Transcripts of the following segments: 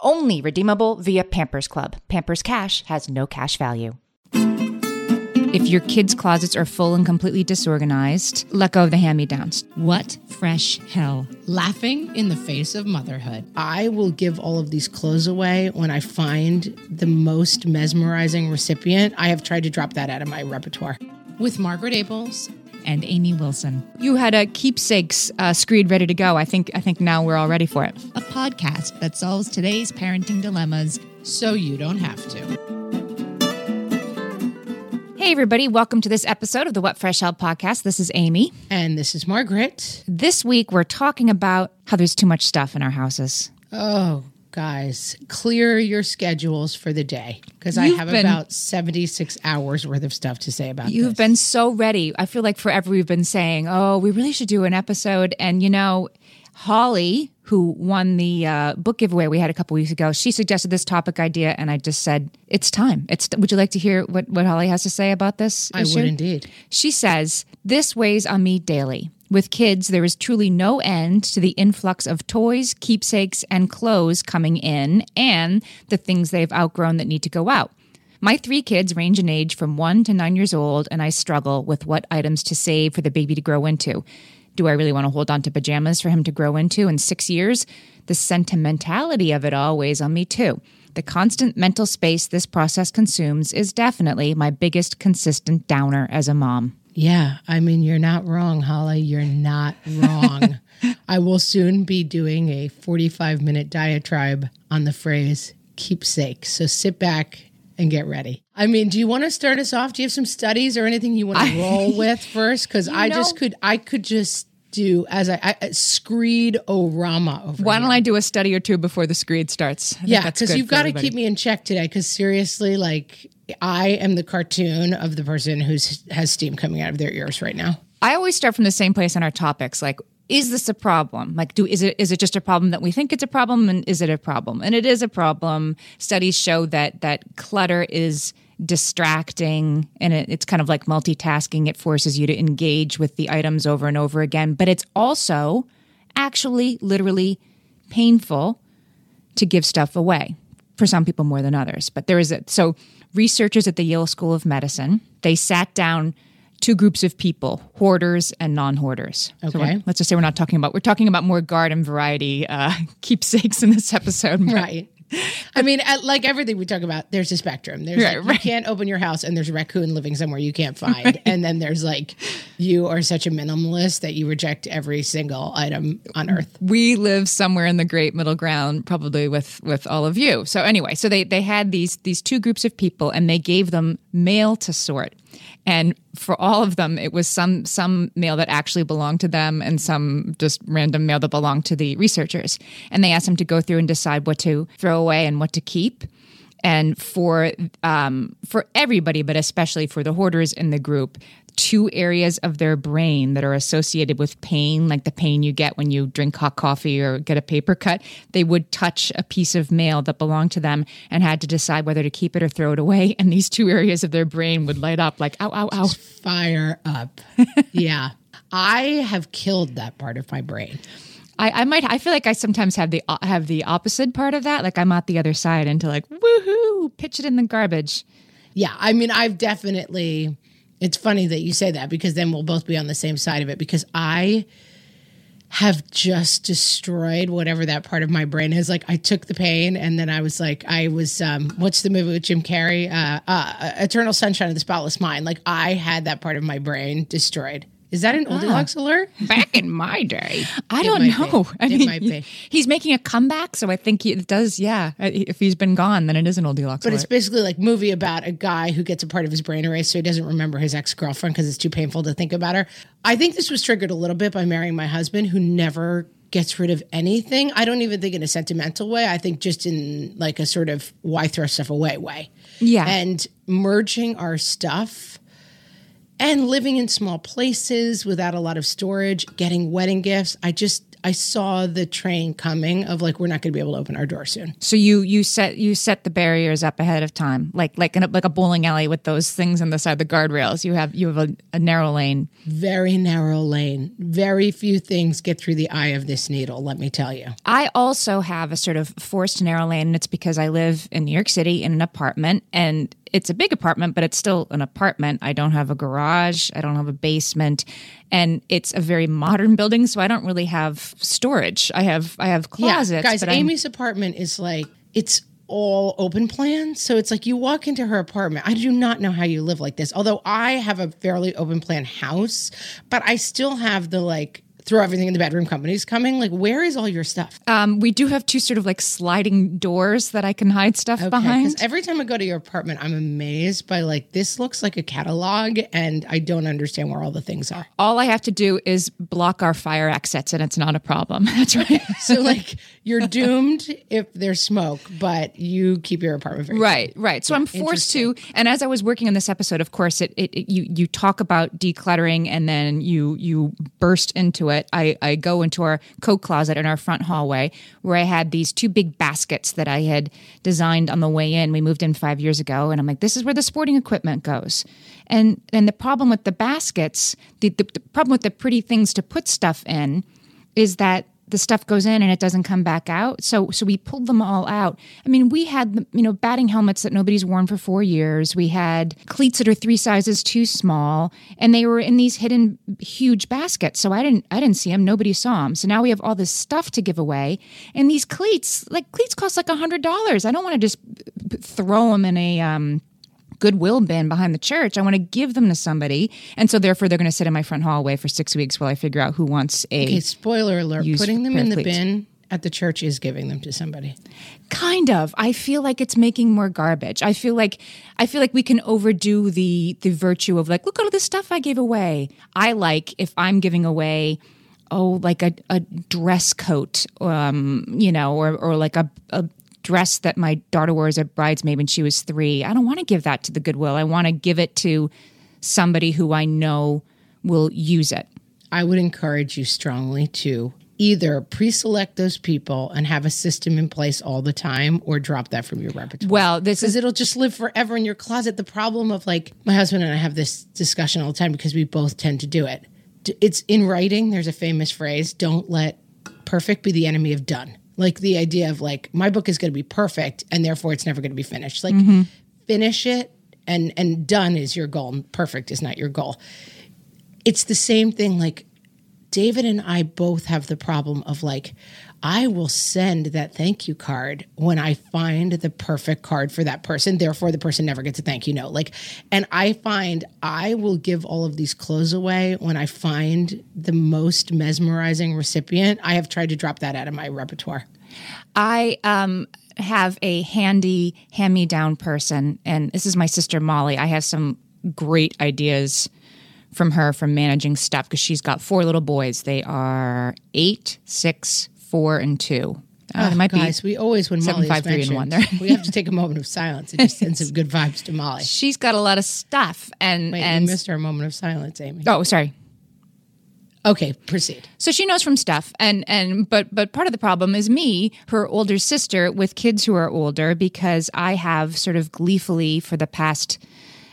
Only redeemable via Pampers Club. Pampers Cash has no cash value. If your kids' closets are full and completely disorganized, let go of the hand me downs. What fresh hell? Laughing in the face of motherhood. I will give all of these clothes away when I find the most mesmerizing recipient. I have tried to drop that out of my repertoire. With Margaret Ables and Amy Wilson. You had a keepsakes uh, screed ready to go. I think I think now we're all ready for it. A podcast that solves today's parenting dilemmas so you don't have to. Hey, everybody, welcome to this episode of the What Fresh Hell podcast. This is Amy. And this is Margaret. This week, we're talking about how there's too much stuff in our houses. Oh, guys, clear your schedules for the day because I have been, about 76 hours worth of stuff to say about You've this. been so ready. I feel like forever we've been saying, oh, we really should do an episode. And, you know, Holly, who won the uh, book giveaway we had a couple weeks ago, she suggested this topic idea, and I just said it's time. It's. Would you like to hear what what Holly has to say about this? I issue? would indeed. She says this weighs on me daily. With kids, there is truly no end to the influx of toys, keepsakes, and clothes coming in, and the things they've outgrown that need to go out. My three kids range in age from one to nine years old, and I struggle with what items to save for the baby to grow into. Do I really want to hold on to pajamas for him to grow into in six years? The sentimentality of it all weighs on me too. The constant mental space this process consumes is definitely my biggest consistent downer as a mom. Yeah, I mean, you're not wrong, Holly. You're not wrong. I will soon be doing a 45 minute diatribe on the phrase keepsake. So sit back and get ready. I mean, do you want to start us off? Do you have some studies or anything you want to roll with first? Because I know, just could, I could just do as I, I screed orama over. Why don't I do a study or two before the screed starts? I yeah, because you've got to keep me in check today. Because seriously, like I am the cartoon of the person who's has steam coming out of their ears right now. I always start from the same place on our topics, like is this a problem? Like, do is it is it just a problem that we think it's a problem, and is it a problem? And it is a problem. Studies show that that clutter is distracting and it, it's kind of like multitasking. It forces you to engage with the items over and over again, but it's also actually literally painful to give stuff away for some people more than others. But there is a so researchers at the Yale School of Medicine they sat down two groups of people hoarders and non-hoarders. Okay. so let's just say we're not talking about we're talking about more garden variety uh, keepsakes in this episode right I mean, like everything we talk about, there's a spectrum. There's right, like, right. you can't open your house and there's a raccoon living somewhere you can't find, right. and then there's like you are such a minimalist that you reject every single item on earth. We live somewhere in the great middle ground, probably with with all of you. So anyway, so they they had these these two groups of people, and they gave them mail to sort and for all of them it was some some mail that actually belonged to them and some just random mail that belonged to the researchers. And they asked them to go through and decide what to throw away and what to keep. And for um, for everybody but especially for the hoarders in the group two areas of their brain that are associated with pain, like the pain you get when you drink hot coffee or get a paper cut, they would touch a piece of mail that belonged to them and had to decide whether to keep it or throw it away. And these two areas of their brain would light up like, ow, ow, ow. Just fire up. yeah. I have killed that part of my brain. I, I might. I feel like I sometimes have the have the opposite part of that. Like I'm at the other side into like woohoo, pitch it in the garbage. Yeah, I mean, I've definitely it's funny that you say that because then we'll both be on the same side of it because I have just destroyed whatever that part of my brain is. Like I took the pain and then I was like, I was, um, what's the movie with Jim Carrey? Uh, uh, Eternal Sunshine of the Spotless Mind. Like I had that part of my brain destroyed. Is that an ah. Oldilocks alert? Back in my day, I It don't know. be. I It mean, might be. he's making a comeback, so I think he, it does. Yeah, if he's been gone, then it is an Oldilocks. But it's basically like movie about a guy who gets a part of his brain erased so he doesn't remember his ex girlfriend because it's too painful to think about her. I think this was triggered a little bit by marrying my husband who never gets rid of anything. I don't even think in a sentimental way. I think just in like a sort of why throw stuff away way. Yeah. And merging our stuff and living in small places without a lot of storage, getting wedding gifts. I just I saw the train coming of like we're not going to be able to open our door soon. So you you set you set the barriers up ahead of time, like like in a, like a bowling alley with those things on the side, the guardrails. You have you have a, a narrow lane. very narrow lane. Very few things get through the eye of this needle, let me tell you. I also have a sort of forced narrow lane, and it's because I live in New York City in an apartment, and it's a big apartment, but it's still an apartment. I don't have a garage, I don't have a basement, and it's a very modern building, so I don't really have storage. I have I have closets. guys, but I'm- Amy's apartment is like it's all open plan. So it's like you walk into her apartment. I do not know how you live like this. Although I have a fairly open plan house, but I still have the like throw everything in the bedroom company's coming. Like, where is all your stuff? um, we do have two sort of like sliding doors that I can hide stuff behind. Every time I go to your apartment, I'm amazed by like this looks like a catalog, and I don't understand where all the things are. All I have to do is block our fire exits, and it's not a problem. That's right. So like you're doomed if there's smoke, but you keep your apartment very Right, right. So I'm forced to, and as I was working on this episode, of course, it, it, it you you talk about decluttering, and then you you burst into it. I I go into our coat closet in our front hallway where I had these two big baskets that I had designed on the way in. We moved in five years ago, and I'm like, this is where the sporting equipment goes. And and the problem with the baskets, the, the, the problem with the pretty things to put stuff in, is that the stuff goes in and it doesn't come back out. So so we pulled them all out. I mean, we had you know batting helmets that nobody's worn for 4 years. We had cleats that are 3 sizes too small and they were in these hidden huge baskets. So I didn't I didn't see them, nobody saw them. So now we have all this stuff to give away and these cleats, like cleats cost like a $100. I don't want to just throw them in a um goodwill bin behind the church. I want to give them to somebody. And so therefore they're going to sit in my front hallway for 6 weeks while I figure out who wants a Okay, spoiler alert. Putting them in the bin at the church is giving them to somebody. kind of i feel like it's making more garbage i feel like i feel like we can overdo the the virtue of like look at all this stuff i gave away i like if i'm giving away oh like a, a dress coat um you know or or like a, a dress that my daughter wore as a bridesmaid when she was three i don't want to give that to the goodwill i want to give it to somebody who i know will use it I would encourage you strongly to either pre-select those people and have a system in place all the time or drop that from your repertoire. well this is it'll just live forever in your closet. The problem of like my husband and I have this discussion all the time because we both tend to do it. It's in writing. There's a famous phrase: "Don't let perfect be the enemy of done." Like the idea of like my book is going to be perfect and therefore it's never going to be finished. Like mm-hmm. finish it and and done is your goal. and Perfect is not your goal. It's the same thing. Like David and I both have the problem of like, I will send that thank you card when I find the perfect card for that person. Therefore, the person never gets a thank you note. Like, and I find I will give all of these clothes away when I find the most mesmerizing recipient. I have tried to drop that out of my repertoire. I um, have a handy hand me down person, and this is my sister Molly. I have some great ideas from her from managing stuff because she's got four little boys. They are eight, six, four, and two. Uh, it might Guys, we always when seven, Molly five, three, and one there. we have to take a moment of silence. and just sends some good vibes to Molly. She's got a lot of stuff, and Wait, and missed our moment of silence, Amy. oh, sorry. Okay, proceed. So she knows from stuff, and and but but part of the problem is me, her older sister, with kids who are older, because I have sort of gleefully for the past.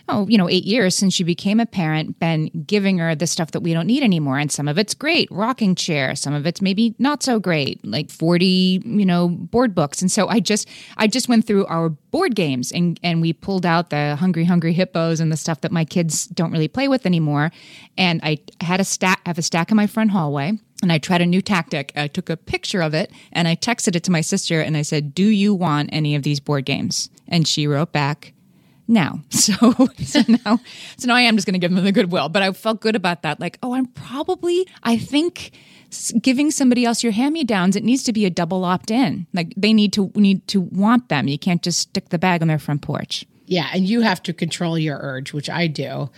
Oh, you know, eight years since she became a parent, been giving her the stuff that we don't need anymore. And some of it's great, rocking chair. Some of it's maybe not so great, like 40, you know, board books. And so I just, I just went through our board games and, and we pulled out the hungry, hungry hippos and the stuff that my kids don't really play with anymore. And I had a stack, have a stack in my front hallway. and I tried a new tactic. I took a picture of it and I texted it to my sister and I said, Do you want any of these board games? And she wrote back, No. So, so now, so now I am just going to give them the goodwill. But I felt good about that. Like, oh, I'm probably, I think giving somebody else your hand-me-downs, it needs to be a double opt-in. Like they need to need to want them. You can't just stick the bag on their front porch. Yeah, and you have to control your urge, which I do.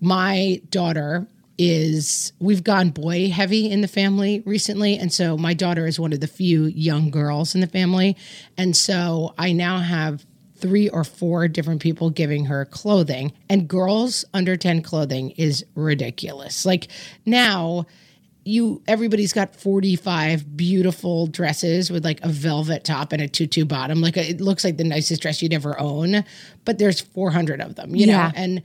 My daughter is we've gone boy heavy in the family recently and so my daughter is one of the few young girls in the family and so I now have three or four different people giving her clothing and girls under 10 clothing is ridiculous. Like now you everybody's got 45 beautiful dresses with like a velvet top and a tutu bottom like it looks like the nicest dress you'd ever own but there's 400 of them you Yeah. know and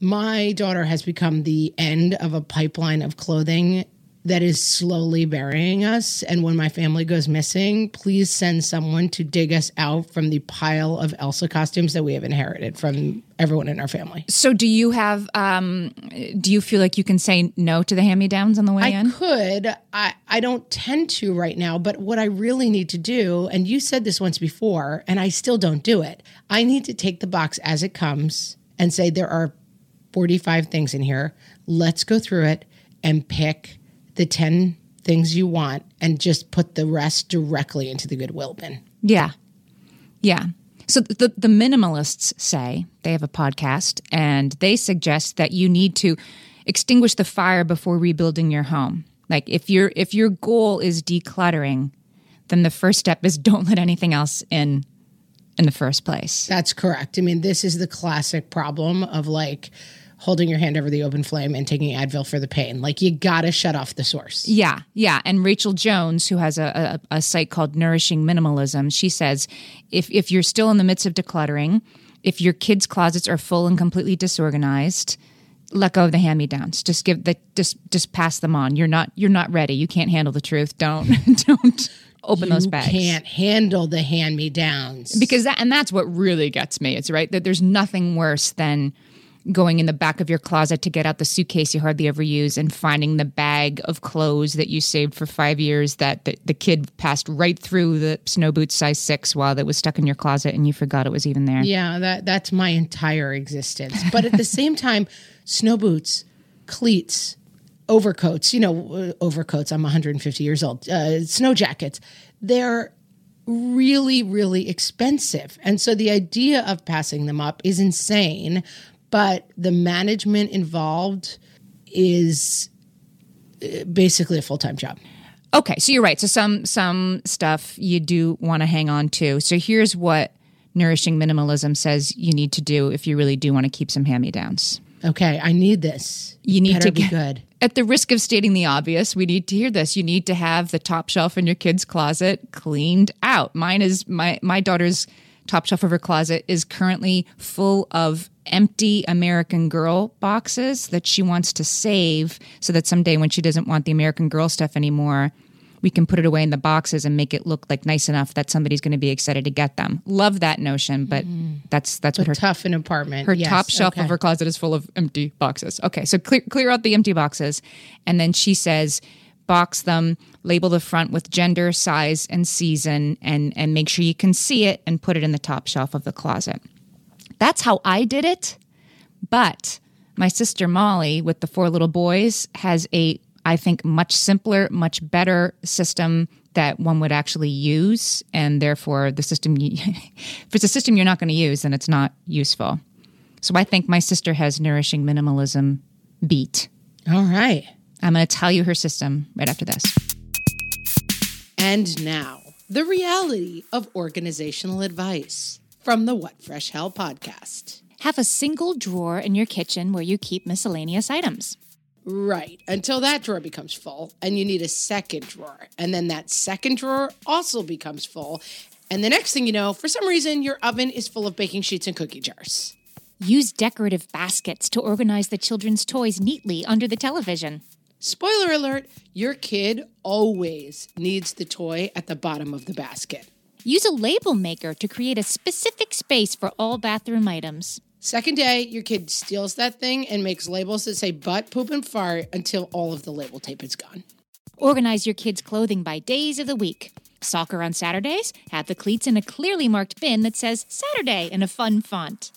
my daughter has become the end of a pipeline of clothing that is slowly burying us and when my family goes missing please send someone to dig us out from the pile of elsa costumes that we have inherited from everyone in our family So do you have um do you feel like you can say no to the hand-me-downs on the way in? I in? could. I, I don't tend to right now, but what I really need to do, and you said this once before, and I still don't do it, I need to take the box as it comes and say, there are 45 things in here. Let's go through it and pick the 10 things you want and just put the rest directly into the Goodwill bin. Yeah. Yeah. So the the minimalists say they have a podcast and they suggest that you need to extinguish the fire before rebuilding your home. Like if your if your goal is decluttering, then the first step is don't let anything else in in the first place. That's correct. I mean, this is the classic problem of like holding your hand over the open flame and taking Advil for the pain. Like you got to shut off the source. Yeah, yeah. And Rachel Jones, who has a, a, a site called Nourishing Minimalism, she says if, if you're still in the midst of decluttering, if your kids' closets are full and completely disorganized, let go of the hand-me-downs. Just give the just just pass them on. You're not you're not ready. You can't handle the truth. Don't don't open those bags. you can't handle the hand me downs. because that and that's what really gets me. It's right that there's nothing worse than going in the back of your closet to get out the suitcase you hardly ever use and finding the bag of clothes that you saved for five years that the, the kid passed right through the snow boots size six while it was stuck in your closet and you forgot it was even there. Yeah, that that's my entire existence. But at the same time, snow boots, cleats, overcoats, you know, uh, overcoats, I'm 150 years old, uh, snow jackets, they're really, really expensive. And so the idea of passing them up is insane, but the management involved is uh, basically a full time job. Okay, so you're right. So some some stuff you do want to hang on to. So here's what nourishing minimalism says you need to do if you really do want to keep some hand-me-downs. Okay, I need this. You need Better to be get good. At the risk of stating the obvious, we need to hear this. You need to have the top shelf in your kid's closet cleaned out. Mine is my my daughter's top shelf of her closet is currently full of empty American Girl boxes that she wants to save so that someday when she doesn't want the American Girl stuff anymore, we can put it away in the boxes and make it look like nice enough that somebody's going to be excited to get them. Love that notion, but mm-hmm. that's that's what her Tough an apartment. her Yes, top shelf okay. of her closet is full of empty boxes. Okay, so clear clear out the empty boxes, and then she says, box them, label the front with gender, size, and season, and and make sure you can see it, and put it in the top shelf of the closet. That's how I did it, but my sister Molly, with the four little boys, has a I think much simpler, much better system that one would actually use, and therefore the system. If it's a system you're not going to use, then it's not useful. So I think my sister has nourishing minimalism beat. All right. I'm going to tell you her system right after this. And now, the reality of organizational advice from the What Fresh Hell podcast. Have a single drawer in your kitchen where you keep miscellaneous items. Right. Until that drawer becomes full, and you need a second drawer. And then that second drawer also becomes full. And the next thing you know, for some reason, your oven is full of baking sheets and cookie jars. Use decorative baskets to organize the children's toys neatly under the television. Spoiler alert your kid always needs the toy at the bottom of the basket. Use a label maker to create a specific space for all bathroom items. Second day, your kid steals that thing and makes labels that say butt, poop, and fart until all of the label tape is gone. Organize your kids' clothing by days of the week. Soccer on Saturdays? Have the cleats in a clearly marked bin that says Saturday in a fun font.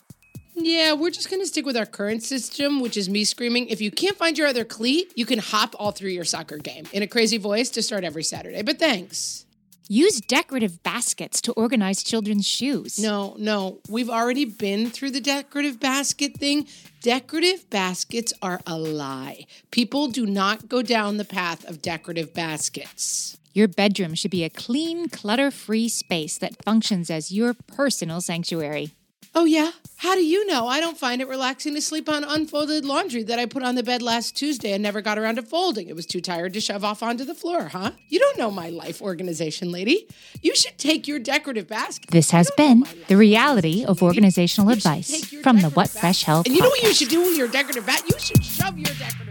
Yeah, we're just going to stick with our current system, which is me screaming, if you can't find your other cleat, you can hop all through your soccer game in a crazy voice to start every Saturday. But thanks. Use decorative baskets to organize children's shoes. No, no, we've already been through the decorative basket thing. Decorative baskets are a lie. People do not go down the path of decorative baskets. Your bedroom should be a clean, clutter free space that functions as your personal sanctuary. Oh, yeah? How do you know? I don't find it relaxing to sleep on unfolded laundry that I put on the bed last Tuesday and never got around to folding. It was too tired to shove off onto the floor, huh? You don't know my life organization, lady. You should take your decorative basket. This has been the reality of organizational advice from the What Fresh Hell. And you know what you should do with your decorative basket? You should shove your decorative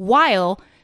while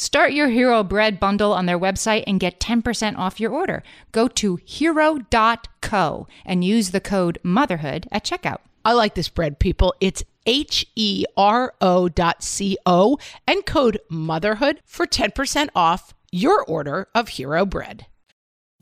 Start your Hero Bread bundle on their website and get 10% off your order. Go to hero.co and use the code motherhood at checkout. I like this bread, people. It's H E R O dot C O and code motherhood for 10% off your order of Hero Bread.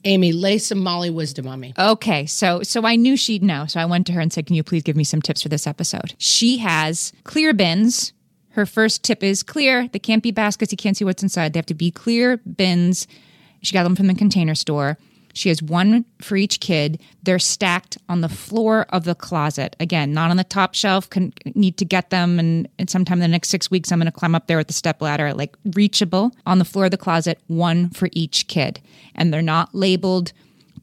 Amy, lay some Molly wisdom on me. Okay, so so I knew she'd know. So I went to her and said, "Can you please give me some tips for this episode?" She has clear bins. Her first tip is clear. They can't be baskets. You can't see what's inside. They have to be clear bins. She got them from the container store. She has one for each kid. They're stacked on the floor of the closet. Again, not on the top shelf. Can need to get them, and, and sometime in the next six weeks, I'm going to climb up there with the step ladder, like reachable on the floor of the closet. One for each kid, and they're not labeled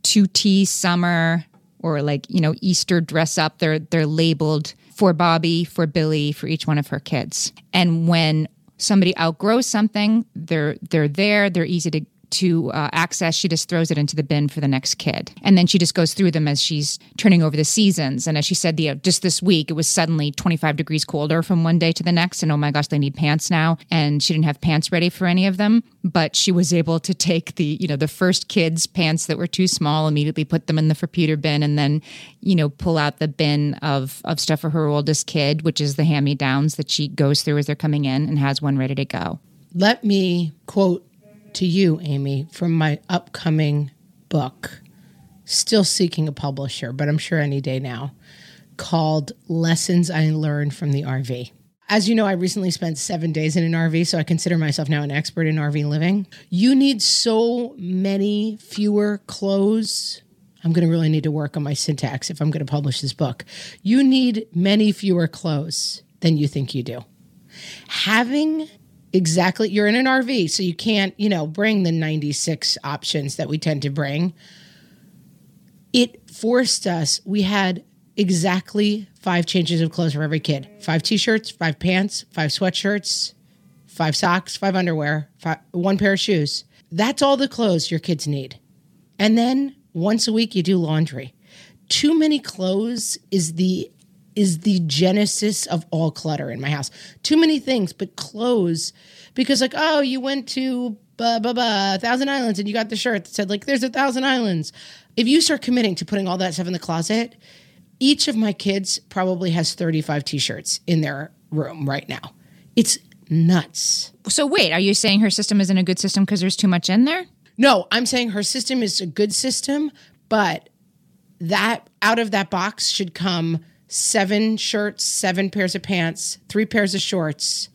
two T summer or like you know Easter dress up. They're they're labeled for Bobby, for Billy, for each one of her kids. And when somebody outgrows something, they're they're there. They're easy to to uh, access, she just throws it into the bin for the next kid. And then she just goes through them as she's turning over the seasons. And as she said, you know, just this week, it was suddenly 25 degrees colder from one day to the next. And oh my gosh, they need pants now. And she didn't have pants ready for any of them. But she was able to take the, you know, the first kid's pants that were too small, immediately put them in the repeater bin, and then, you know, pull out the bin of, of stuff for her oldest kid, which is the hand me downs that she goes through as they're coming in and has one ready to go. Let me quote to you, Amy, from my upcoming book, still seeking a publisher, but I'm sure any day now, called Lessons I Learned from the RV. As you know, I recently spent seven days in an RV, so I consider myself now an expert in RV living. You need so many fewer clothes. I'm going to really need to work on my syntax if I'm going to publish this book. You need many fewer clothes than you think you do. Having exactly, you're in an RV, so you can't, you know, bring the 96 options that we tend to bring. It forced us, we had exactly five changes of clothes for every kid five t shirts, five pants, five sweatshirts, five socks, five underwear, five, one pair of shoes. That's all the clothes your kids need. And then once a week you do laundry. Too many clothes is the is the genesis of all clutter in my house. Too many things, but clothes because like oh you went to blah blah blah Thousand Islands and you got the shirt that said like there's a Thousand Islands. If you start committing to putting all that stuff in the closet, each of my kids probably has 35 t-shirts in their room right now. It's nuts. So wait, are you saying her system isn't a good system because there's too much in there? No, I'm saying her system is a good system, but that out of that box should come seven shirts, seven pairs of pants, three pairs of shorts,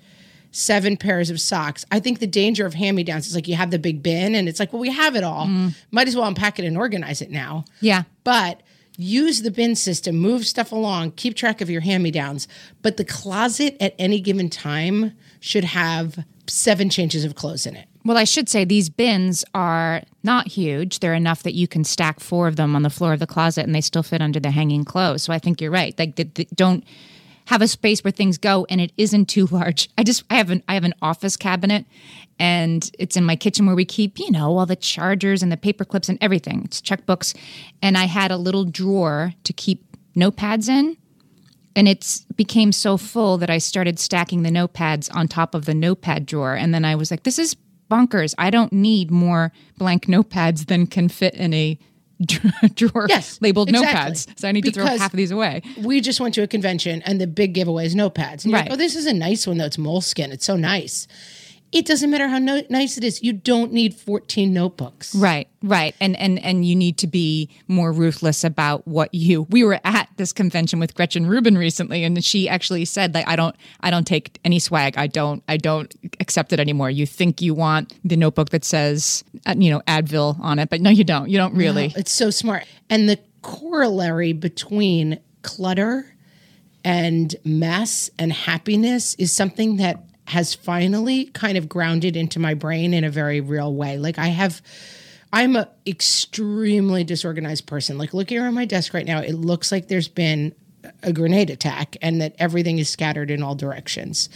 seven pairs of socks. I think the danger of hand me downs is like you have the big bin and it's like, well, we have it all. Mm. Might as well unpack it and organize it now. Yeah. But use the bin system, move stuff along, keep track of your hand me downs. But the closet at any given time should have seven changes of clothes in it. Well, I should say these bins are not huge. They're enough that you can stack four of them on the floor of the closet and they still fit under the hanging clothes. So I think you're right. Like, they, they don't have a space where things go and it isn't too large. I just I have an I have an office cabinet and it's in my kitchen where we keep, you know, all the chargers and the paper clips and everything. It's checkbooks. And I had a little drawer to keep notepads in. And it's became so full that I started stacking the notepads on top of the notepad drawer. And then I was like, this is bonkers. I don't need more blank notepads than can fit in a drawer Yes, labeled exactly. notepads. So I need to throw half of these away. We just went to a convention and the big giveaway is notepads. And you're like, Right. oh, this is a nice one though. It's Moleskine. It's so nice. It doesn't matter how no- nice it is. You don't need 14 notebooks. Right, right. And and and you need to be more ruthless about what you We were at this convention with Gretchen Rubin recently and she actually said like I don't I don't take any swag. I don't I don't accept it anymore. You think you want the notebook that says uh, you know Advil on it, but no you don't. You don't really. It's so smart. And the corollary between clutter and mess and happiness is something that has finally kind of grounded into my brain in a very real way. Like I have I'm an extremely disorganized person. Like looking around my desk right now, it looks like there's been a grenade attack and that everything is scattered in all directions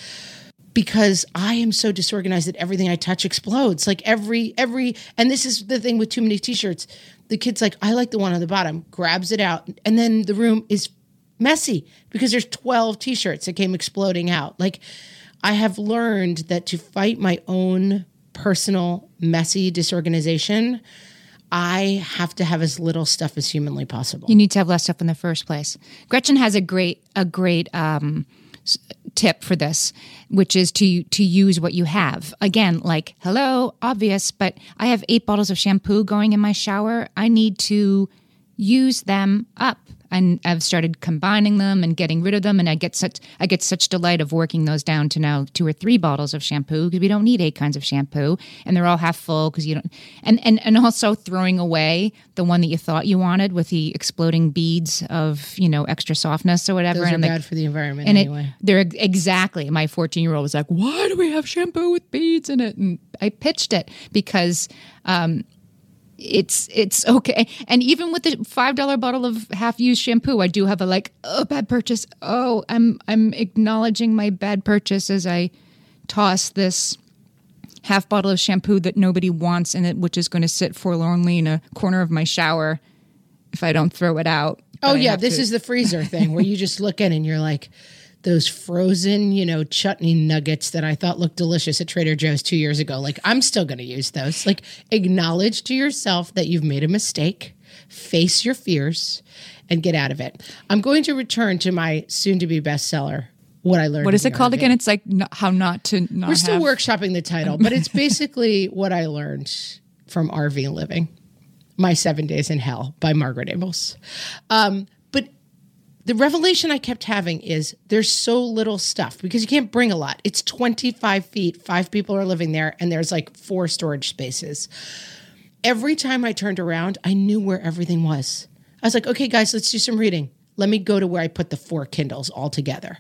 because I am so disorganized that everything I touch explodes. Like every every and this is the thing with too many t-shirts. The kid's like, I like the one on the bottom, grabs it out, and then the room is messy because there's 12 t-shirts that came exploding out. Like I have learned that to fight my own personal messy disorganization, I have to have as little stuff as humanly possible. You need to have less stuff in the first place. Gretchen has a great a great um, tip for this, which is to to use what you have. Again, like hello, obvious, but I have eight bottles of shampoo going in my shower. I need to use them up. And I've started combining them and getting rid of them, and I get such I get such delight of working those down to now two or three bottles of shampoo because we don't need eight kinds of shampoo, and they're all half full because you don't. And and and also throwing away the one that you thought you wanted with the exploding beads of you know extra softness or whatever. Those are and I'm like, bad for the environment and anyway. it, they're exactly. My 14 year old was like, "Why do we have shampoo with beads in it?" And I pitched it because um, it's it's okay. And even with the five dollar bottle of half used shampoo, I do have a like, oh, bad purchase. Oh, I'm I'm acknowledging my bad purchase as I toss this half bottle of shampoo that nobody wants in it, which is going to sit forlornly in a corner of my shower if I don't throw it out. Oh yeah, this to- is the freezer thing where you just look in and you're like those frozen, you know, chutney nuggets that I thought looked delicious at Trader Joe's 2 years ago. Like I'm still going to use those. Like acknowledge to yourself that you've made a mistake, face your fears and get out of it. I'm going to return to my soon to be bestseller what I learned. What is it called again? It's like how not to not. We're still have- workshopping the title, but it's basically what I learned from RV living. My Seven Days in Hell by Margaret Amos. Um, the revelation I kept having is there's so little stuff because you can't bring a lot. It's 25 feet, five people are living there, and there's like four storage spaces. every time I turned around, I knew where everything was. I was like, okay, guys, let's do some reading. Let me go to where I put the four Kindles all together.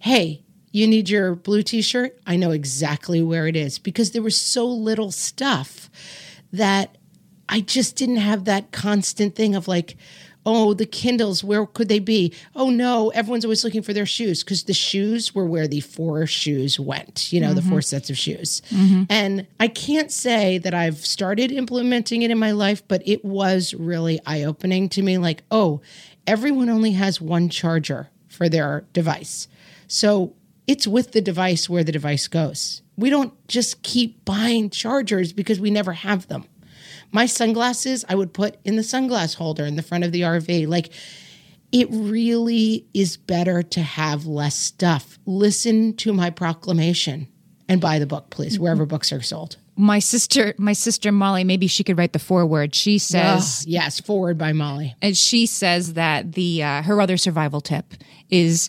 Hey, you need your blue t shirt? I know exactly where it is because there was so little stuff that I just didn't have that constant thing of like, oh, the Kindles, where could they be? Oh no, everyone's always looking for their shoes because the shoes were where the four shoes went, you know, mm-hmm. the four sets of shoes. Mm-hmm. And I can't say that I've started implementing it in my life, but it was really eye opening to me like, oh, everyone only has one charger for their device. So it's with the device where the device goes. We don't just keep buying chargers because we never have them. My sunglasses, I would put in the sunglass holder in the front of the RV. Like, it really is better to have less stuff. Listen to my proclamation and buy the book, please, wherever books are sold. My sister, my sister Molly, maybe she could write the foreword. She says, oh, "Yes, forward by Molly." And she says that the uh, her other survival tip is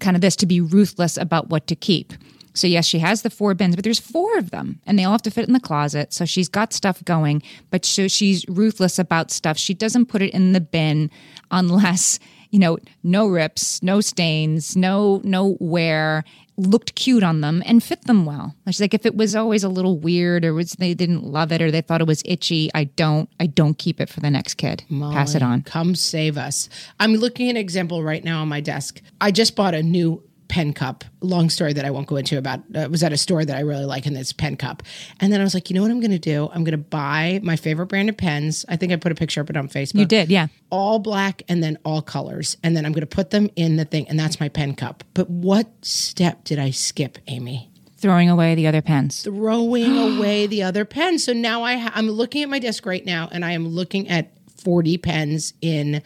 kind of this to be ruthless about what to keep. So yes, she has the four bins, but there's four of them and they all have to fit in the closet. So she's got stuff going, but so she's ruthless about stuff. She doesn't put it in the bin unless, you know, no rips, no stains, no no wear, looked cute on them and fit them well. She's like if it was always a little weird or was they didn't love it or they thought it was itchy, I don't I don't keep it for the next kid. Molly, Pass it on. Come save us. I'm looking at an example right now on my desk. I just bought a new pen cup. Long story that I won't go into about uh, was at a store that I really like in this pen cup. And then I was like, you know what I'm going to do? I'm going to buy my favorite brand of pens. I think I put a picture of it on Facebook. You did, yeah. All black and then all colors. And then I'm going to put them in the thing and that's my pen cup. But what step did I skip, Amy? Throwing away the other pens. Throwing away the other pens. So now I ha- I'm looking at my desk right now and I am looking at 40 pens in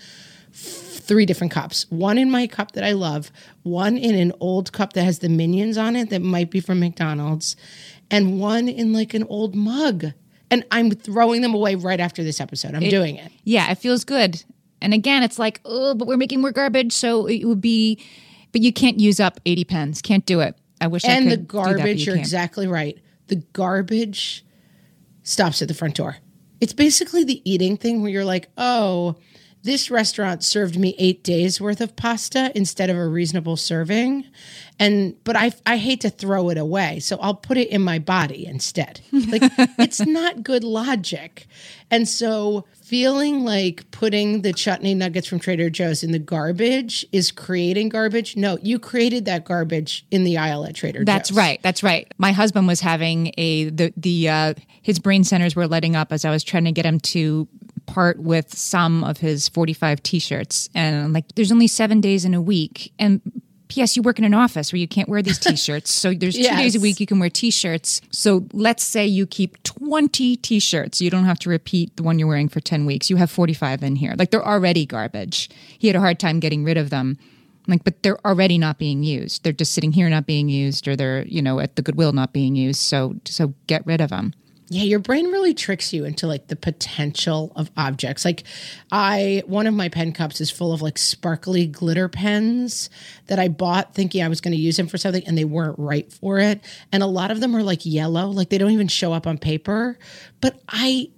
three different cups. One in my cup that I love, one in an old cup that has the minions on it that might be from McDonald's, and one in like an old mug. And I'm throwing them away right after this episode. I'm it, doing it. Yeah, it feels good. And again, it's like, oh, but we're making more garbage, so it would be, but you can't use up 80 pens. Can't do it. I wish. And I the garbage, you you're can't. exactly right. The garbage stops at the front door. It's basically the eating thing where you're like, oh, this restaurant served me eight days worth of pasta instead of a reasonable serving. And but i i hate to throw it away so i'll put it in my body instead. Like it's not good logic. And so feeling like putting the chutney nuggets from trader joe's in the garbage is creating garbage? No you created that garbage in the aisle at trader that's joe's. that's right that's right. My husband was having a the the uh his brain centers were letting up as i was trying to get him to part with some of his 45 t-shirts and I'm like there's only 7 days in a week and P.S. You work in an office where you can't wear these T-shirts, so there's yes. two days a week you can wear T-shirts. So let's say you keep 20 T-shirts. You don't have to repeat the one you're wearing for 10 weeks. You have 45 in here. Like they're already garbage. He had a hard time getting rid of them. Like, but they're already not being used. They're just sitting here not being used, or they're you know at the Goodwill not being used. So so get rid of them. Yeah, your brain really tricks you into like the potential of objects. Like I one of my pen cups is full of like sparkly glitter pens that I bought thinking I was going to use them for something and they weren't right for it. And a lot of them are like yellow, like they don't even show up on paper, but I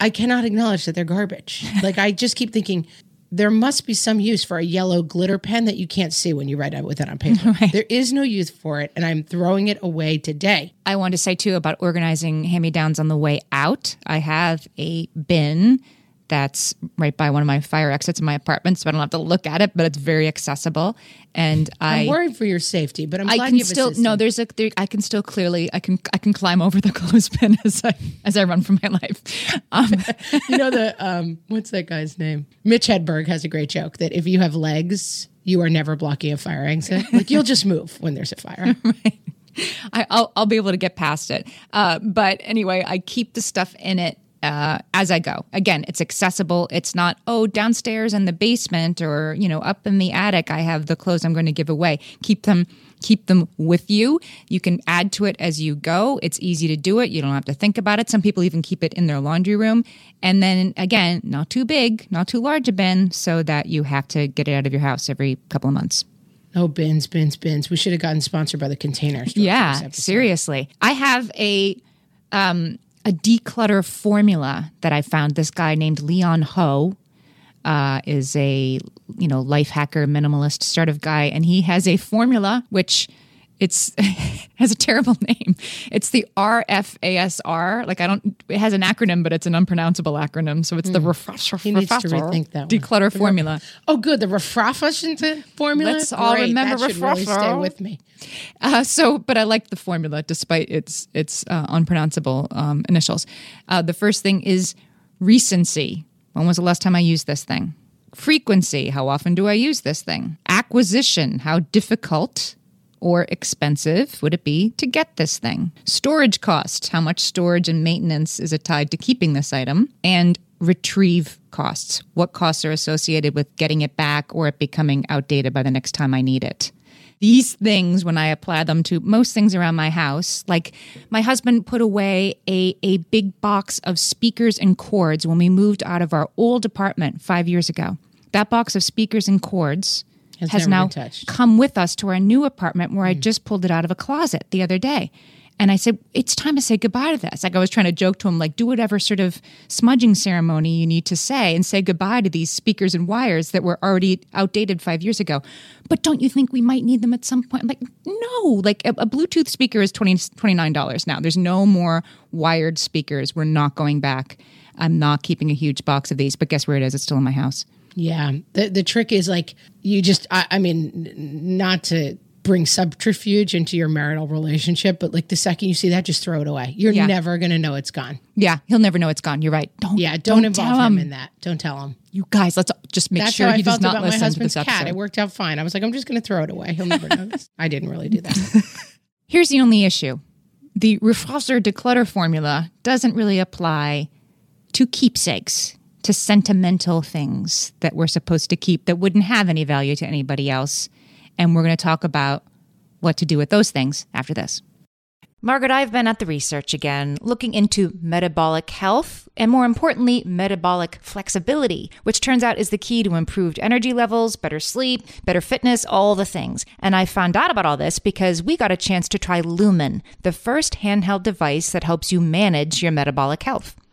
I cannot acknowledge that they're garbage. Like I just keep thinking there must be some use for a yellow glitter pen that you can't see when you write with it on paper. Right. There is no use for it, and I'm throwing it away today. I want to say too about organizing hand me downs on the way out. I have a bin that's right by one of my fire exits in my apartment, so I don't have to look at it, but it's very accessible. And I, am worried for your safety, but I'm I can still no. There's a there, I can still clearly I can I can climb over the clothespin as I as I run for my life. Um, you know the um, what's that guy's name? Mitch Hedberg has a great joke that if you have legs, you are never blocking a fire exit. Like you'll just move when there's a fire. right. I, will I'll be able to get past it. Uh, but anyway, I keep the stuff in it uh, as I go. Again, it's accessible. It's not, oh, downstairs in the basement or, you know, up in the attic, I have the clothes I'm going to give away. Keep them keep them with you. You can add to it as you go. It's easy to do it. You don't have to think about it. Some people even keep it in their laundry room. And then again, not too big, not too large a bin so that you have to get it out of your house every couple of months. Oh, bins, bins, bins. We should have gotten sponsored by the container store. Yeah, seriously. I have a um a declutter formula that I found. This guy named Leon Ho uh, is a you know life hacker, minimalist sort of guy, and he has a formula which it's has a terrible name. It's the RFASR. Like I don't. It has an acronym, but it's an unpronounceable acronym. So it's the refresh, Hmm. He needs to rethink that one. declutter formula. Oh, good. The refrafashente formula. Let's all Great. remember that really stay with me. Uh, so, but I liked the formula despite its its uh, unpronounceable um, initials. Uh, the first thing is recency. When was the last time I used this thing? Frequency. How often do I use this thing? Acquisition. How difficult or expensive would it be to get this thing? Storage cost. How much storage and maintenance is it tied to keeping this item? And retrieve costs. What costs are associated with getting it back or it becoming outdated by the next time I need it? these things when I apply them to most things around my house. Like my husband put away a, a big box of speakers and cords when we moved out of our old apartment five years ago. That box of speakers and cords Has has, now come with us to our new apartment where I just pulled it out of a closet the other day. And I said, it's time to say goodbye to this. Like I was trying to joke to him, like, do whatever sort of smudging ceremony you need to say and say goodbye to these speakers and wires that were already outdated five years ago. But don't you think we might need them at some point? I'm like, no, like a, a Bluetooth speaker is 20, $29 now. There's no more wired speakers. We're not going back. I'm not keeping a huge box of these, but guess where it is? It's still in my house. Yeah. The the trick is like you just I, I mean not to bring subterfuge into your marital relationship, but like the second you see that, just throw it away. You're Yeah. never gonna know it's gone. Yeah, he'll never know it's gone. You're right. Don't. Yeah, don't, involve tell him in that. Don't tell him. You guys, let's just make That's sure he does felt not about my listen to husband's this cat. episode. It worked out fine. I was like, I'm just gonna throw it away. He'll never notice. I didn't really do that. Here's the only issue the Refosser declutter formula doesn't really apply to keepsakes, to sentimental things that we're supposed to keep that wouldn't have any value to anybody else. And we're going to talk about what to do with those things after this. Margaret, I've been at the research again, looking into metabolic health and more importantly, metabolic flexibility, which turns out is the key to improved energy levels, better sleep, better fitness, all the things. And I found out about all this because we got a chance to try Lumen, the first handheld device that helps you manage your metabolic health.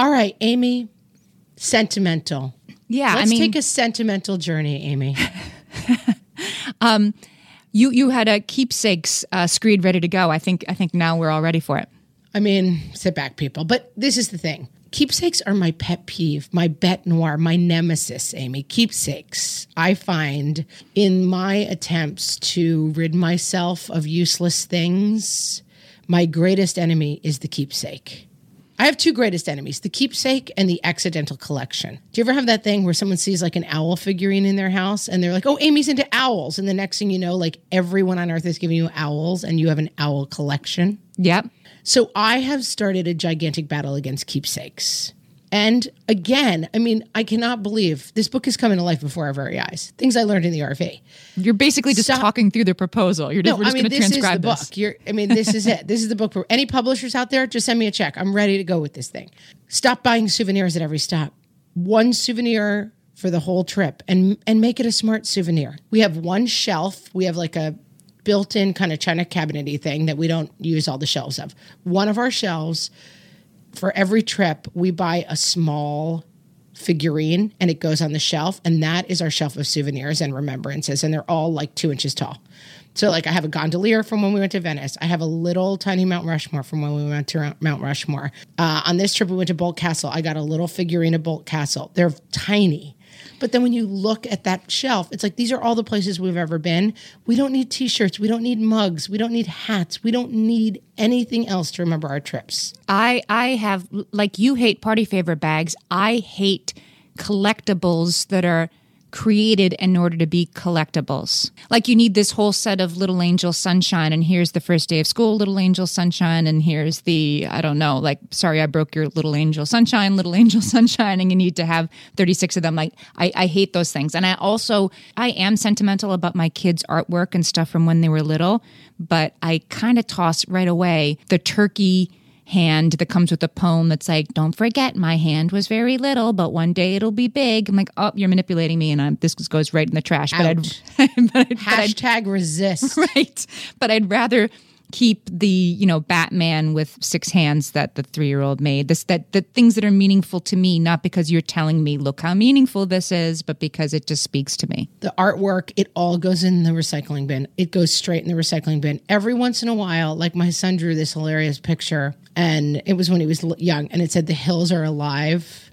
All right, Amy. Sentimental. Yeah, Let's I mean, take a sentimental journey, Amy. you you had a keepsakes uh, screed ready to go. I think I think now we're all ready for it. I mean, sit back, people. But this is the thing. Keepsakes are my pet peeve, my bête noire, my nemesis, Amy. Keepsakes. I find in my attempts to rid myself of useless things, my greatest enemy is the keepsake. I have two greatest enemies the keepsake and the accidental collection. Do you ever have that thing where someone sees like an owl figurine in their house and they're like, oh, Amy's into owls. And the next thing you know, like everyone on earth is giving you owls and you have an owl collection? Yep. So I have started a gigantic battle against keepsakes. And again, I mean, I cannot believe this book is coming to life before our very eyes. Things I learned in the RV. You're basically just Stop. talking through the proposal. You're just, we're I mean, going to this is the transcribe book. You're, I mean, this is it. This is the book for any publishers out there. Just send me a check. I'm ready to go with this thing. Stop buying souvenirs at every stop. One souvenir for the whole trip, and and make it a smart souvenir. We have one shelf. We have like a built-in kind of china cabinety thing that we don't use all the shelves of. One of our shelves for every trip, we buy a small figurine and it goes on the shelf. And that is our shelf of souvenirs and remembrances. And they're all like two inches tall. So, like, I have a gondolier from when we went to Venice. I have a little tiny Mount Rushmore from when we went to Mount Rushmore. Uh, on this trip, we went to Boldt Castle. I got a little figurine of Boldt Castle. They're tiny. But then when you look at that shelf, it's like these are all the places we've ever been. We don't need t shirts. We don't need mugs. We don't need hats. We don't need anything else to remember our trips. I I have like you hate party favor bags. I hate collectibles that are created in order to be collectibles. Like you need this whole set of Little Angel Sunshine and here's the first day of school Little Angel Sunshine and here's the I don't know, like sorry I broke your Little Angel Sunshine, Little Angel Sunshine and you need to have 36 of them. Like I I hate those things. And I also I am sentimental about my kids' artwork and stuff from when they were little, but I kind of toss right away the turkey hand that comes with a poem that's like, "Don't forget, my hand was very little, but one day it'll be big." I'm like, "Oh, you're manipulating me," and I'm, this goes right in the trash. But I'd, Ouch. but I'd, but I'd Hashtag resist. right, but I'd rather keep the you know Batman with six hands that the three year old made. This that the things that are meaningful to me, not because you're telling me, "Look how meaningful this is," but because it just speaks to me. the artwork, it all goes in the recycling bin. It goes straight in the recycling bin. Every once in a while, like my son drew this hilarious picture, and it was when he was young, and it said, The hills are alive.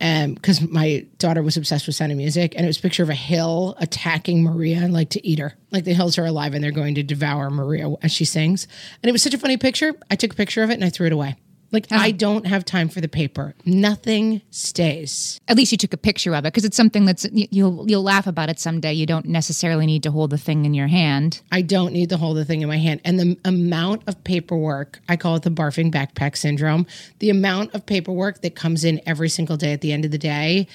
Um, because my daughter was obsessed with sound of music, and it was a picture of a hill attacking Maria like to eat her. Like the hills are alive and they're going to devour Maria as she sings. And it was such a funny picture. I took a picture of it and I threw it away. Like, uh-huh. I don't have time for the paper. Nothing stays. At least you took a picture of it because it's something that's you- you'll you'll laugh about it someday. You don't necessarily need to hold the thing in your hand. I don't need to hold the thing in my hand. And the amount of paperwork, I call it the barfing backpack syndrome, the amount of paperwork that comes in every single day at the end of the day.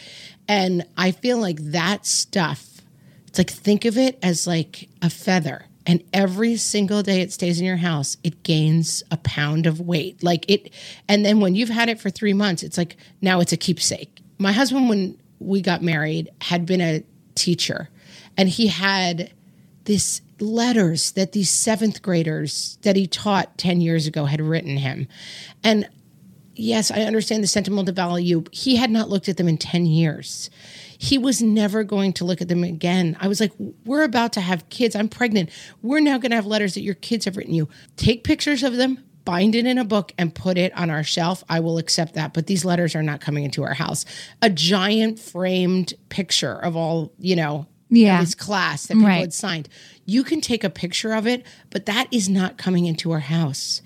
And I feel like that stuff, it's like think of it as like a feather. And every single day it stays in your house, it gains a pound of weight. Like it, and then when you've had it for three months, it's like now it's a keepsake. My husband, when we got married, had been a teacher and he had this letters that these seventh graders that he taught 10 years ago had written him. And yes, I understand the sentimental value. He had not looked at them in 10 years. He was never going to look at them again. I was like, we're about to have kids. I'm pregnant. We're now going to have letters that your kids have written you. Take pictures of them, bind it in a book, and put it on our shelf. I will accept that. But these letters are not coming into our house. A giant framed picture of all, you know, Yeah. his class that people Right. had signed. You can take a picture of it, but that is not coming into our house.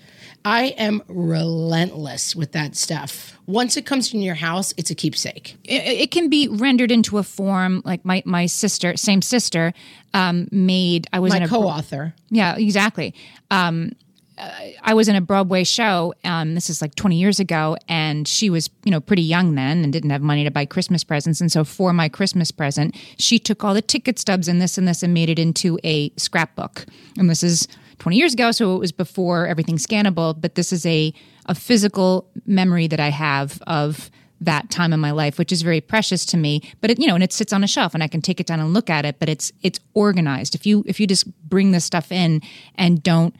I am relentless with that stuff. Once it comes in your house, it's a keepsake. it, it can be rendered into a form like my my sister same sister um made i was My in a co-author. yeah exactly um I was in a Broadway show. Um, this is like 20 years ago, and she was, you know, pretty young then and didn't have money to buy Christmas presents. And so, for my Christmas present, she took all the ticket stubs and this and this and made it into a scrapbook. And this is 20 years ago, so it was before everything scannable. But this is a a physical memory that I have of that time in my life, which is very precious to me. But it, you know, and it sits on a shelf, and I can take it down and look at it. But it's it's organized. If you if you just bring this stuff in and don't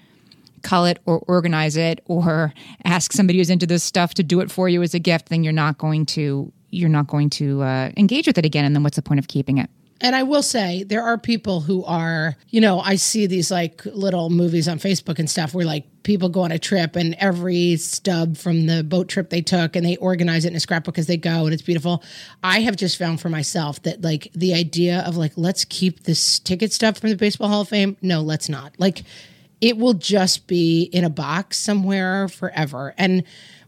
cull it or organize it or ask somebody who's into this stuff to do it for you as a gift, then you're not going to you're not going to uh, engage with it again. And then what's the point of keeping it? And I will say, there are people who are, you know, I see these like little movies on Facebook and stuff where like people go on a trip and every stub from the boat trip they took and they organize it in a scrapbook as they go and it's beautiful. I have just found for myself that like the idea of like, let's keep this ticket stub from the Baseball Hall of Fame. No, let's not. Like, it will just be in a box somewhere forever. And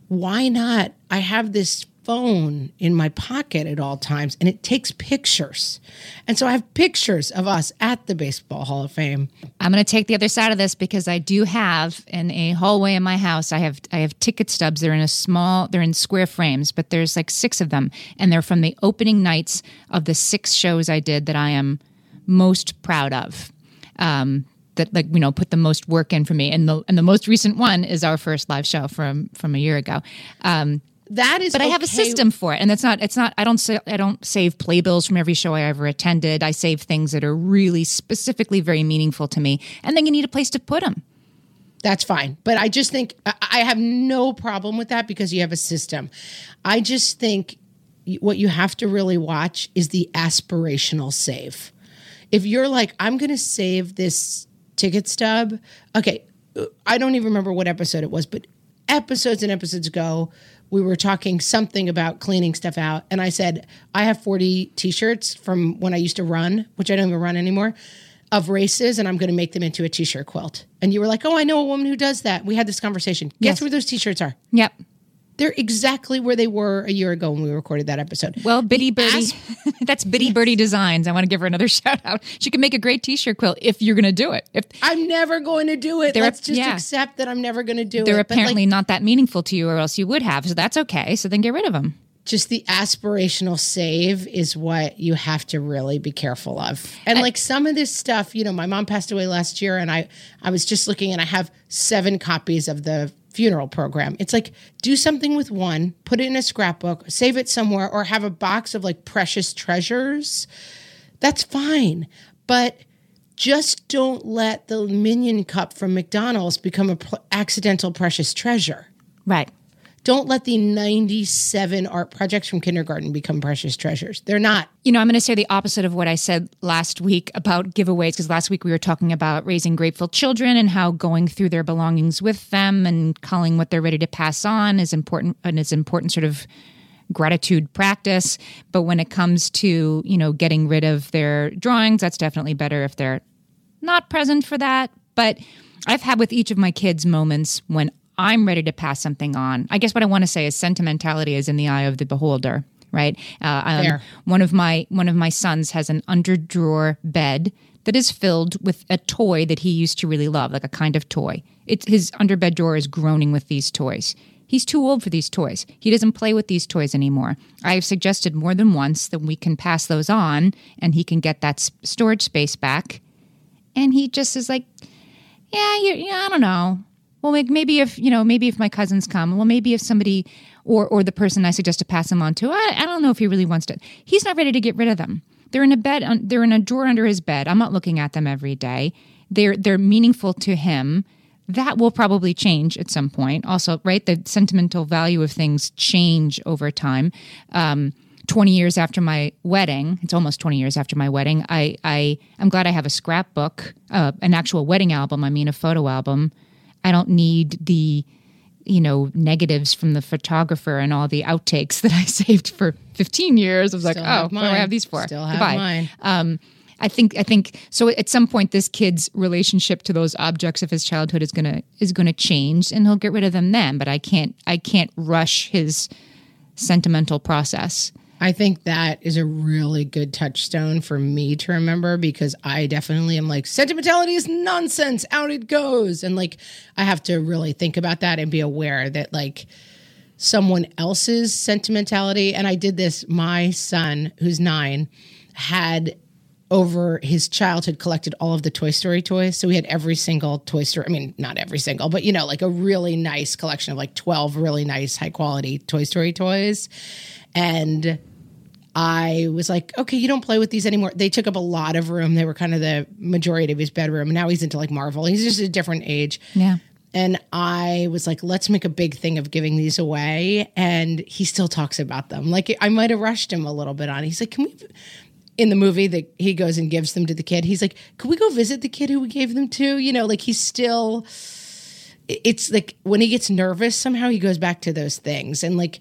why not? I have this phone in my pocket at all times and it takes pictures. And so I have pictures of us at the Baseball Hall of Fame. I'm going to take the other side of this because I do have in a hallway in my house. I have I have ticket stubs. They're in a small. They're in square frames, but there's like six of them, and they're from the opening nights of the six shows I did that I am most proud of. Um, that like you know put the most work in for me, and the and the most recent one is our first live show from from a year ago. Um, That is but I have a system for it, and it's not. It's not. I don't. Say, I don't save playbills from every show I ever attended. I save things that are really specifically very meaningful to me, and then you need a place to put them. That's fine. But I just think I I have no problem with that because you have a system. I just think what you have to really watch is the aspirational save. If you're like, I'm going to save this ticket stub, okay, uh, I don't even remember what episode it was, but episodes and episodes ago, we were talking something about cleaning stuff out. And I said, I have 40 t shirts from when I used to run, which I don't even run anymore, of races, and I'm going to make them into a t shirt quilt. And you were like, Oh, I know a woman who does that. We had this conversation. Guess Yes. where those t shirts are? Yep. They're exactly where they were a year ago when we recorded that episode. Well, Biddy Birdie, that's Biddy Birdie Designs. I want to give her another shout out. She can make a great T-shirt quilt if you're going to do it. If I'm never going to do it. They're- Let's just yeah. accept that I'm never going to do they're it. Like, apparently not that meaningful to you, or else you would have. So that's okay. So then get rid of them. just the aspirational save is what you have to really be careful of. And like some of this stuff, you know, my mom passed away last year and I I was just looking and I have 7 copies of the funeral program. It's like do something with one, put it in a scrapbook, save it somewhere or have a box of like precious treasures. That's fine. But just don't let the minion cup from McDonald's become a accidental precious treasure. Right. Don't let the 97 art projects from kindergarten become precious treasures. They're not. You know, I'm going to say the opposite of what I said last week about giveaways, because last week we were talking about raising grateful children and how going through their belongings with them and calling what they're ready to pass on is important and is important sort of gratitude practice. But when it comes to, you know, getting rid of their drawings, that's definitely better if they're not present for that. But I've had with each of my kids moments when I'm ready to pass something on. I guess what I want to say is sentimentality is in the eye of the beholder, right? Uh, um, one of my one of my sons has an under drawer bed that is filled with a toy that he used to really love, like a kind of toy. It's his underbed drawer is groaning with these toys. He's too old for these toys. He doesn't play with these toys anymore. I have suggested more than once that we can pass those on and he can get that s- storage space back. And he just is like, yeah, you, yeah, I don't know. Well, like maybe if you know, maybe if my cousins come, well, maybe if somebody or or the person I suggest to pass them on to, I, I don't know if he really wants to. He's not ready to get rid of them. They're in a bed. They're in a drawer under his bed. I'm not looking at them every day. They're they're meaningful to him. That will probably change at some point. Also, right, the sentimental value of things change over time. Um, 20 years after my wedding, it's almost 20 years after my wedding, I, I, I'm glad I have a scrapbook, uh, an actual wedding album, I mean, a photo album. I don't need the, you know, negatives from the photographer and all the outtakes that I saved for 15 years. I was like, oh, what do I have these for? Still have Goodbye. mine. Um, I think I think so. At some point, this kid's relationship to those objects of his childhood is gonna is gonna change, and he'll get rid of them then. But I can't I can't rush his sentimental process. I think that is a really good touchstone for me to remember because I definitely am like, sentimentality is nonsense. Out it goes. And like, I have to really think about that and be aware that like someone else's sentimentality. And I did this, my son, who's nine, had over his childhood collected all of the Toy Story toys. So we had every single Toy Story, I mean, not every single, but you know, like a really nice collection of like 12 really nice, high quality Toy Story toys. And I was like, okay, you don't play with these anymore. They took up a lot of room. They were kind of the majority of his bedroom. Now he's into like Marvel. He's just a different age. Yeah. And I was like, let's make a big thing of giving these away. And he still talks about them. Like I might have rushed him a little bit on. He's like, can we in the movie that he goes and gives them to the kid, he's like, Can we go visit the kid who we gave them to? You know, like he's still it's like when he gets nervous, somehow he goes back to those things. And like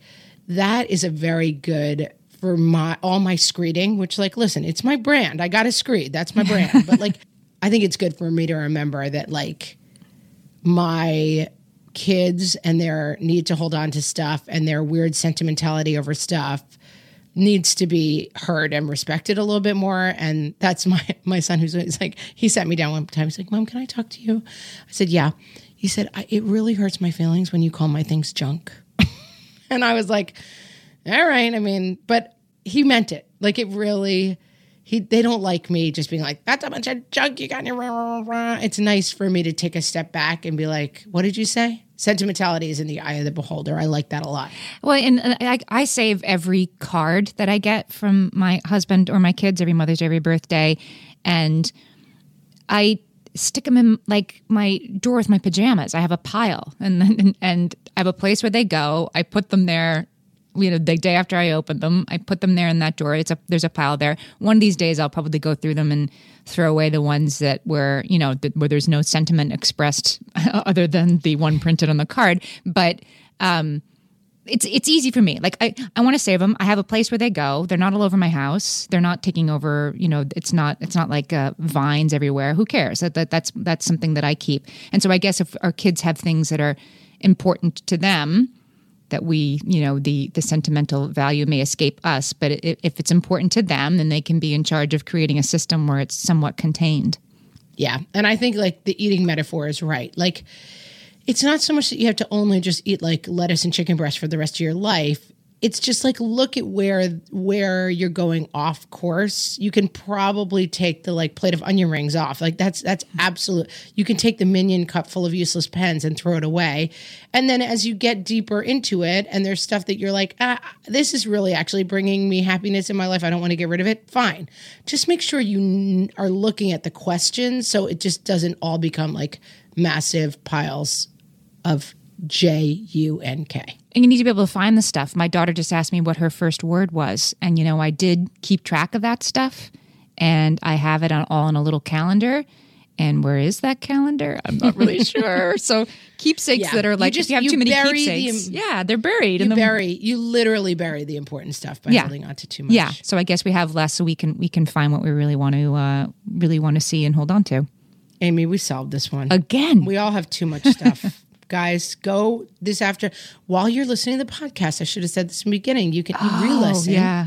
that is a very good for my all my screeding, which like listen, it's my brand. I got to screed. That's my brand. but like I think it's good for me to remember that like my kids and their need to hold on to stuff and their weird sentimentality over stuff needs to be heard and respected a little bit more. And that's my my son who's like he sat me down one time. He's like, "Mom, can I talk to you?" I said, "Yeah." He said, "It really hurts my feelings when you call my things junk." and I was like, "All right." I mean, but he meant it. Like it really. He, they don't like me just being like that's a bunch of junk you got in your rah, rah, rah. it's nice for me to take a step back and be like what did you say sentimentality is in the eye of the beholder. I like that a lot. Well, and uh, I, I, save every card that I get from my husband or my kids every Mother's Day, every birthday, and I stick them in like my drawer with my pajamas. I have a pile, and and, and I have a place where they go. I put them there you know the day after I open them, I put them there in that drawer. It's a there's a pile there. One of these days, I'll probably go through them and throw away the ones that were you know where there's no sentiment expressed other than the one printed on the card. But um, it's it's easy for me. Like I I want to save them. I have a place where they go. They're not all over my house. They're not taking over. You know, it's not it's not like uh, vines everywhere. Who cares? That, that that's that's something that I keep. And so I guess if our kids have things that are important to them that we, you know, the the sentimental value may escape us, but it, if it's important to them, then they can be in charge of creating a system where it's somewhat contained. Yeah, and I think like the eating metaphor is right. Like it's not so much that you have to only just eat like lettuce and chicken breast for the rest of your life it's just like look at where where you're going off course. You can probably take the like plate of onion rings off. Like that's that's absolute you can take the minion cup full of useless pens and throw it away. And then as you get deeper into it and there's stuff that you're like ah, this is really actually bringing me happiness in my life. I don't want to get rid of it. Fine. Just make sure you n- are looking at the questions so it just doesn't all become like massive piles of J U N K. And you need to be able to find the stuff. My daughter just asked me what her first word was. And, you know, I did keep track of that stuff and I have it on, all in a little calendar. And where is that calendar? I'm not really sure. So keepsakes yeah. that are like, you just, if you have you too many keepsakes, the, yeah, they're buried. You in the, bury, you literally bury the important stuff by yeah. holding on to too much. Yeah. So I guess we have less, so we can we can find what we really want to uh, really want to see and hold on to. Amy, we solved this one again. We all have too much stuff guys, go this after while you're listening to the podcast. I should have said this in the beginning. You can oh, re-listen, yeah,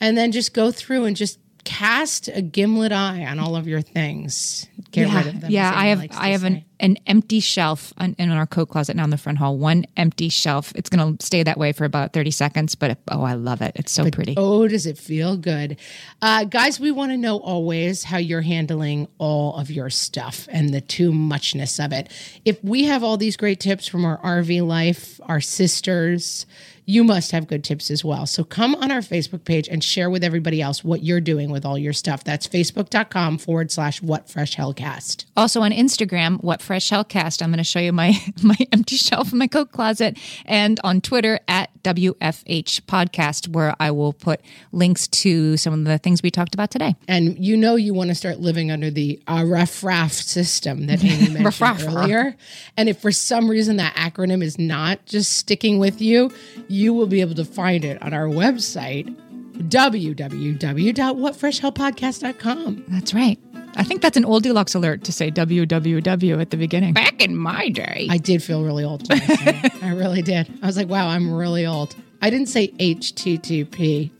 and then just go through and just cast a gimlet eye on all of your things. Get yeah, rid of them. Yeah, I have I have an, an empty shelf on, in our coat closet now in the front hall. One empty shelf. It's going to stay that way for about 30 seconds, but oh, I love it. It's so but, pretty. Oh, does it feel good. Uh, guys, we want to know always how you're handling all of your stuff and the too muchness of it. If we have all these great tips from our RV life, our sisters, you must have good tips as well. So come on our Facebook page and share with everybody else what you're doing with all your stuff. That's facebook.com forward slash what fresh hellcast. Also on Instagram, what fresh hellcast. I'm going to show you my, my empty shelf in my coat closet and on Twitter at WFH podcast, where I will put links to some of the things we talked about today. And you know, you want to start living under the uh, system that Amy mentioned earlier. And if for some reason that acronym is not just sticking with you, you will be able to find it on our website, www.whatfreshhellpodcast.com. That's right. I think that's an Oldilocks alert to say www at the beginning. Back in my day. I did feel really old. I really did. I was like, wow, I'm really old. I didn't say HTTP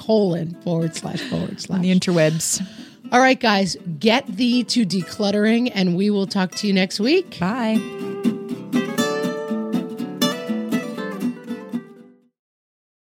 colon forward slash forward slash. On the interwebs. All right, guys, get thee to decluttering, and we will talk to you next week. Bye.